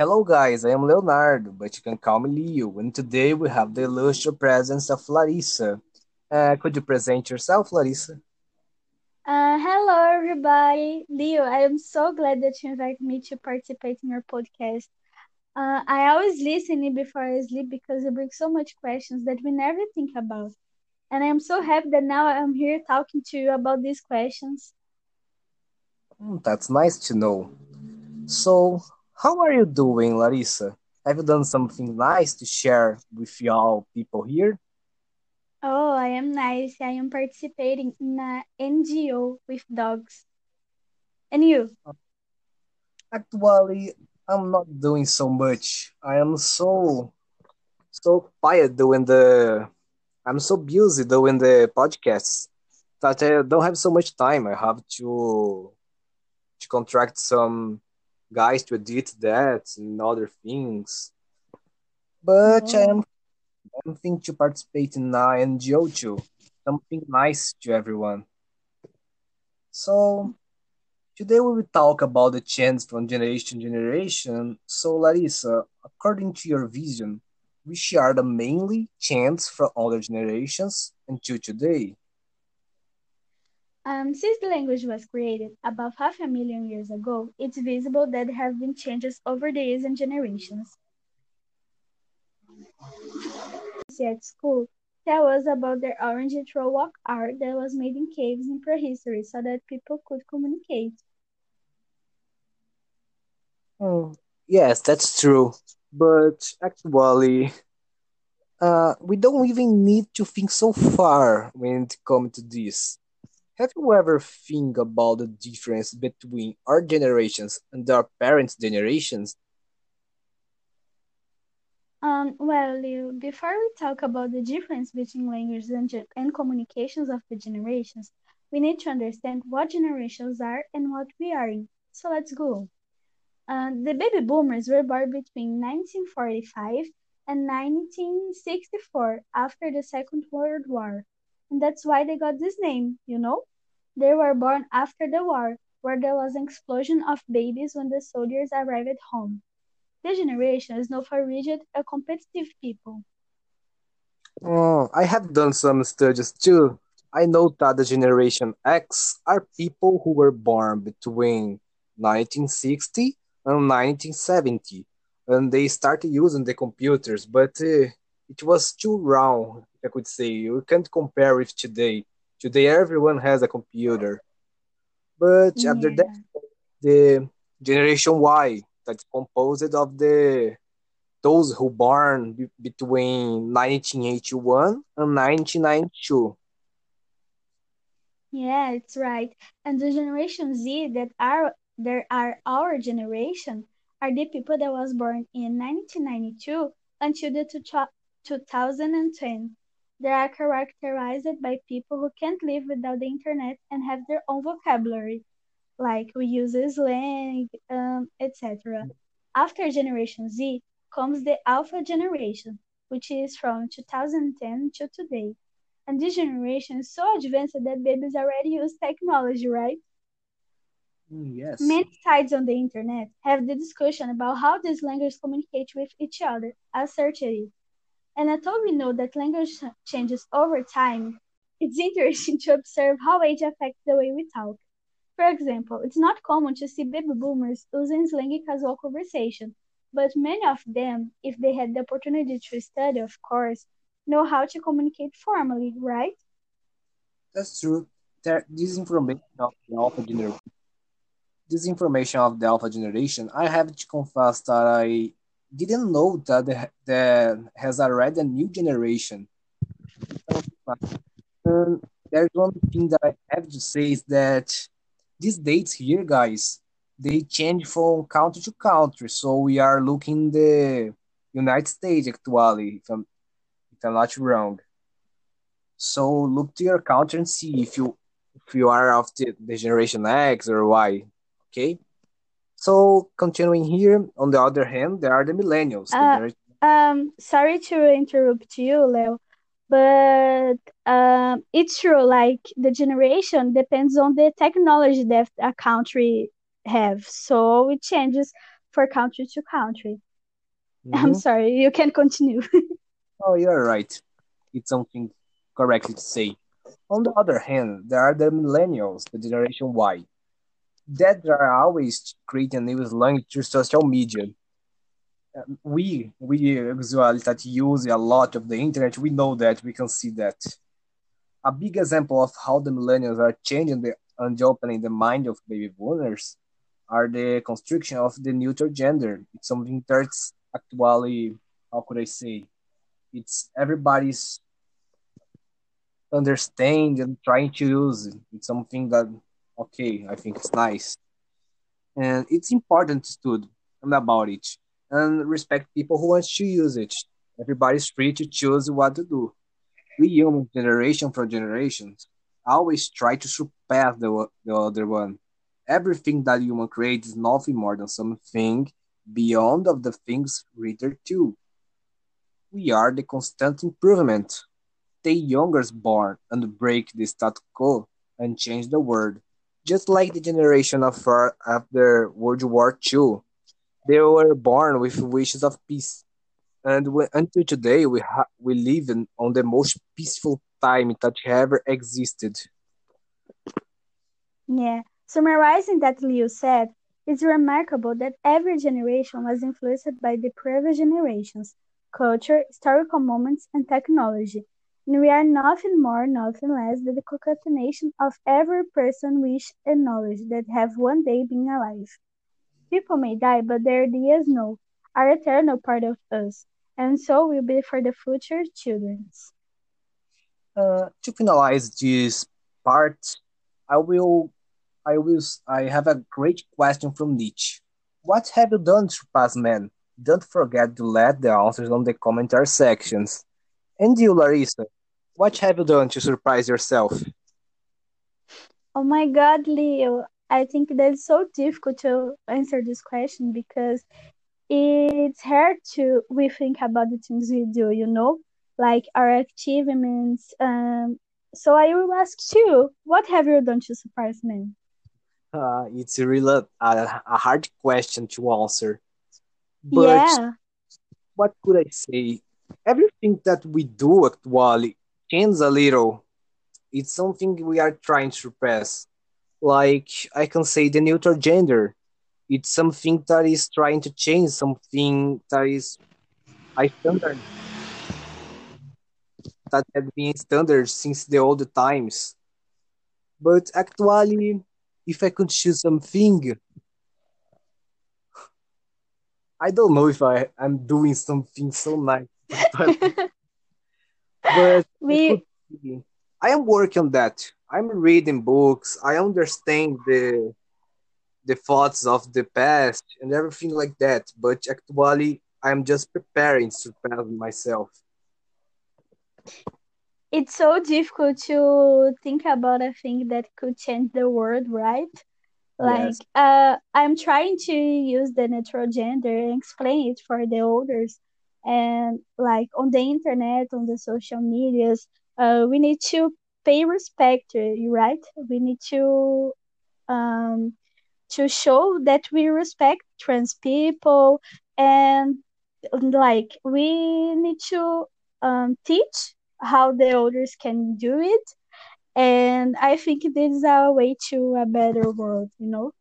Hello guys, I am Leonardo, but you can call me Leo, and today we have the illustrious presence of Larissa. Uh, could you present yourself, Larissa? Uh, hello, everybody. Leo, I am so glad that you invited me to participate in your podcast. Uh, I always listen before I sleep because it brings so much questions that we never think about. And I am so happy that now I'm here talking to you about these questions. Mm, that's nice to know. So, how are you doing, Larissa? Have you done something nice to share with y'all people here? Oh, I am nice. I am participating in a NGO with dogs. And you? Actually, I'm not doing so much. I am so so quiet doing the I'm so busy doing the podcasts that I don't have so much time. I have to to contract some guys to edit that and other things. But I am I'm thinking to participate in an NGO too. Something nice to everyone. So today we will talk about the change from generation to generation. So Larissa, according to your vision, which are the mainly chants from other generations until today? Um, since the language was created about half a million years ago, it's visible that there have been changes over the years and generations. At school, tell us about the orange throw walk art that was made in caves in prehistory so that people could communicate. Hmm, yes, that's true. But actually, uh, we don't even need to think so far when it comes to this. Have you ever think about the difference between our generations and our parents' generations? Um, well, before we talk about the difference between languages and, ge- and communications of the generations, we need to understand what generations are and what we are in. So let's go. Uh, the baby boomers were born between 1945 and 1964 after the Second World War. And that's why they got this name, you know? They were born after the war, where there was an explosion of babies when the soldiers arrived at home. This generation is known for rigid and competitive people. Oh, I have done some studies too. I know that the Generation X are people who were born between 1960 and 1970, and they started using the computers, but uh, it was too wrong, I could say. You can't compare with today. Today, everyone has a computer. But after that, the Generation Y, that's composed of the those who born be- between 1981 and 1992. Yeah, it's right. And the Generation Z that are there are our generation are the people that was born in 1992 until the two, 2010. They are characterized by people who can't live without the internet and have their own vocabulary, like we use slang, um, etc. After Generation Z comes the Alpha generation, which is from 2010 to today. And this generation is so advanced that babies already use technology, right? Mm, Yes. Many sites on the internet have the discussion about how these languages communicate with each other, it. And although we know that language changes over time, it's interesting to observe how age affects the way we talk. For example, it's not common to see baby boomers using slang in casual conversation, but many of them, if they had the opportunity to study, of course, know how to communicate formally, right? That's true. This information of the alpha generation, this information of the alpha generation, I have to confess that I didn't know that the, there has already a new generation. Um, there's one thing that I have to say is that these dates here, guys, they change from country to country. So we are looking the United States actually, if I'm, if I'm not wrong. So look to your country and see if you if you are of the, the generation X or Y. Okay. So continuing here, on the other hand, there are the millennials. Uh, um, sorry to interrupt you, Leo, but um, it's true. Like the generation depends on the technology that a country have, so it changes for country to country. I'm hmm sorry, you can continue. Oh, you're right. It's something correctly to say. On the other hand, there are the millennials, the generation Y, that are always creating new language through social media. We, we usually that use a lot of the internet, we know that, we can see that. A big example of how the millennials are changing the, and opening the mind of baby boomers are the construction of the neutral gender. It's something that's actually, how could I say, it's everybody's understand and trying to use it. It's something that, okay, I think it's nice. And it's important to study about it and respect people who want to use it. Everybody's free to choose what to do. We human generation from generations always try to surpass the, the other one. Everything that human creates is nothing more than something beyond of the things written to. We are the constant improvement. The youngest born and break the status quo and change the world. Just like the generation of our after World War II, they were born with wishes of peace. And we, until today, we we live in, on the most peaceful time that ever existed. Yeah. Summarizing that Leo said, it's remarkable that every generation was influenced by the previous generations, culture, historical moments, and technology. We are nothing more, nothing less than the concatenation of every person, wish, and knowledge that have one day been alive. People may die, but their ideas no, are eternal part of us, and so will be for the future children's. Uh, to finalize this part, I will I will I have a great question from Nietzsche. What have you done to pass man? Don't forget to let the answers on the commentary sections. And you, Larissa, what have you done to surprise yourself? Oh my God, Leo, I think that's so difficult to answer this question because it's hard to we think about the things we do, you know, like our achievements. Um, so I will ask you, what have you done to surprise me? Uh, it's really a, a hard question to answer. But Yeah, what could I say? Everything that we do actually changes a little. It's something we are trying to pass. Like I can say the neutral gender. It's something that is trying to change something that is a standard that has been standard since the old times. But actually, if I could choose something, I don't know if I am doing something so nice, but but I we. I am working on that. I'm reading books. I understand the the thoughts of the past and everything like that. But actually, I'm just preparing to prepare myself. it's so difficult to think about a thing that could change the world, right? Like, Yes. uh, I'm trying to use the natural gender and explain it for the elders. And like on the internet, on the social medias, uh, we need to pay respect, right? We need to um to show that we respect trans people and like we need to um teach how the others can do it. And I think this is our way to a better world, you know?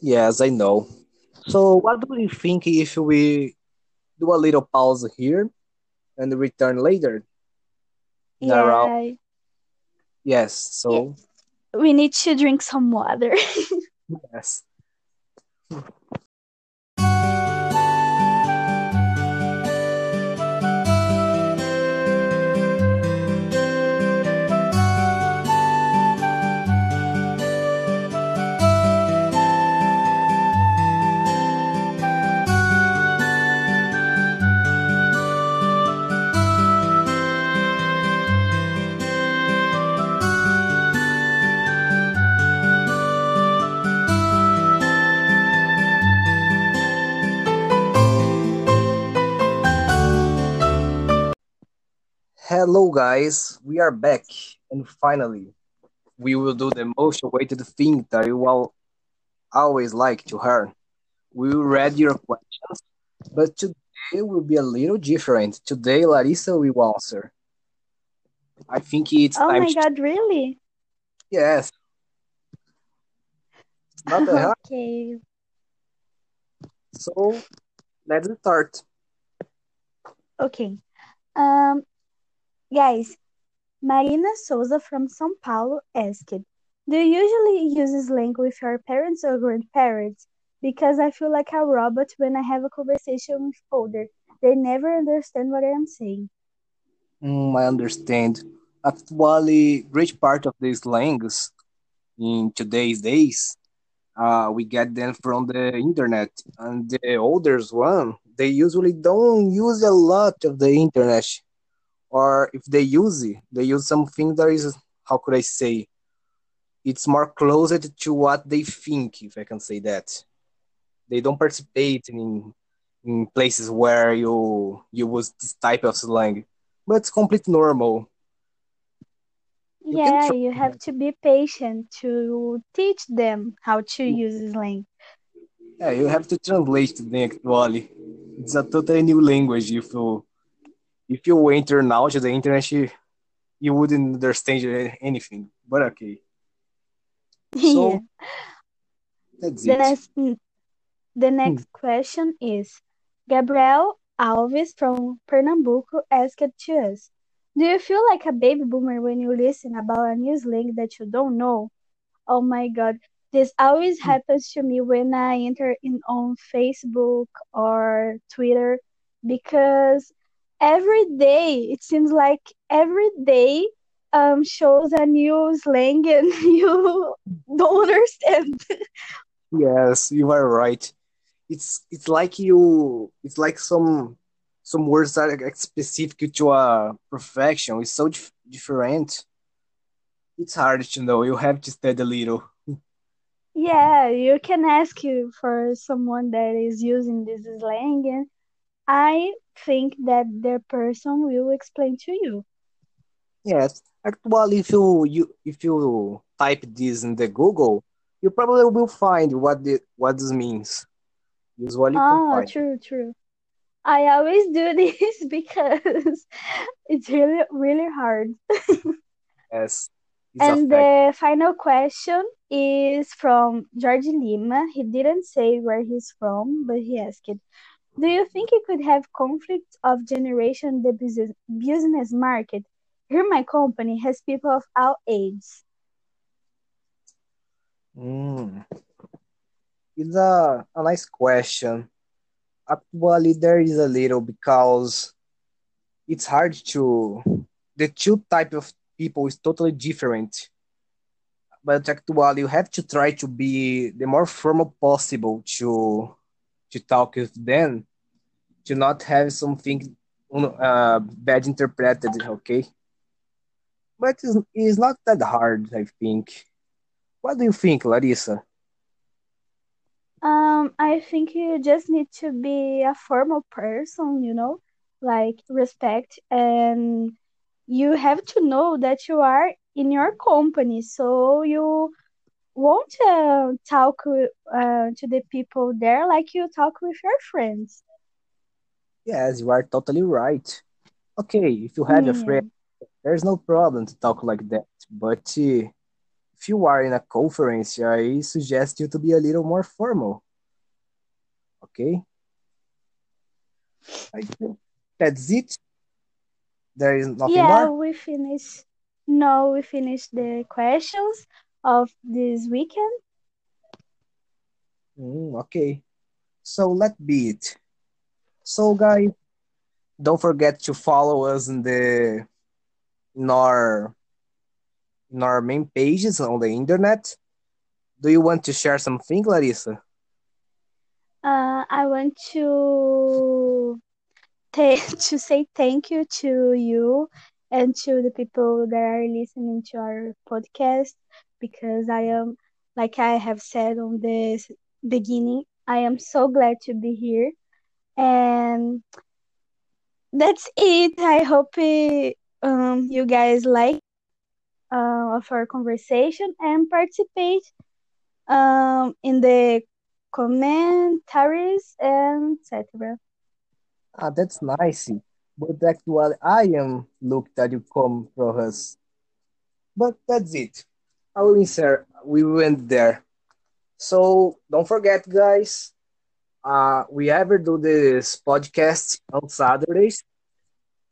Yes, I know. So, what do you think if we do a little pause here and return later around? Yeah, Yes. yeah, So, we need to drink some water. yes. Hello, guys. We are back, and finally, we will do the most awaited thing that you all always like to hear. We will read your questions, but today will be a little different. Today, Larissa will answer. I think it's Oh my. God, really? Yes, not. Okay. So let's start. Okay. Um, guys, Marina Souza from São Paulo asked, Do you usually use slang with your parents or grandparents? Because I feel like a robot when I have a conversation with older. They never understand what I am saying. Mm, I understand. Actually, great part of the slangs in today's days, uh, we get them from the internet, and the older one, they usually don't use a lot of the internet, or if they use it, they use something that is, how could I say, it's more closer to what they think, if I can say that. They don't participate in in places where you you use this type of slang, but it's completely normal. You Yeah, you have to be patient to teach them how to use slang. Yeah, you have to translate them actually. It's a totally new language. If you if you enter now to the internet, you, you wouldn't understand anything. But okay, Yeah. so that's The next, the Hmm. next question is Gabriel Alves from Pernambuco asked to us, Do you feel like a baby boomer when you listen about a news link that you don't know? Oh my God, this always happens to me when I enter in on Facebook or Twitter because every day it seems like every day um shows a new slang and you don't understand. Yes, you are right. It's it's like you it's like some some words that are like specific to a profession. It's so dif- different. It's hard to know. You have to study a little. Yeah, you can ask you for someone that is using this slang, and I think that the person will explain to you. Yes, actually, if you, you if you type this in the Google, you probably will find what the what this means. Usually, Ah, true, true. I always do this because it's really, really hard. Yes, And the final question is from George Lima. He didn't say where he's from, but he asked, Do you think you could have conflict of generation the business business market? Here, my company has people of all ages. Mm, it's a, a nice question. Actually, there is a little because it's hard to the two type of people is totally different. But actually, you have to try to be the more formal possible to to talk with them to not have something uh, bad interpreted. Okay, but it's, it's not that hard. I think. What do you think, Larissa? Um, I think you just need to be a formal person, you know, like respect, and you have to know that you are in your company, so you won't uh, talk uh, to the people there like you talk with your friends. Yes, you are totally right. Okay, if you have a friend, there's no problem to talk like that. But uh, if you are in a conference, I suggest you to be a little more formal. Okay, I think that's it. There is nothing Yeah, more. we finished. No, we finished the questions of this weekend. Mm, okay, so let be it. So, guys, don't forget to follow us in the in our in our main pages on the internet. Do you want to share something, Larissa? Uh, I want to to say thank you to you and to the people that are listening to our podcast because I am, like I have said on the s- beginning, I am so glad to be here. And that's it. I hope eh, um, you guys like uh, of our conversation and participate um, in the commentaries, and etc. Ah, that's nice. But actually, I am looked that you come from us. But that's it. I will insert. We went there. So don't forget, guys. Uh, we ever do this podcast on Saturdays,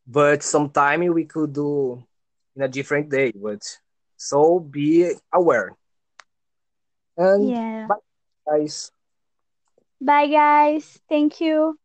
but sometime we could do in a different day. But so be aware. And Yeah. bye, guys. Bye, guys. Thank you.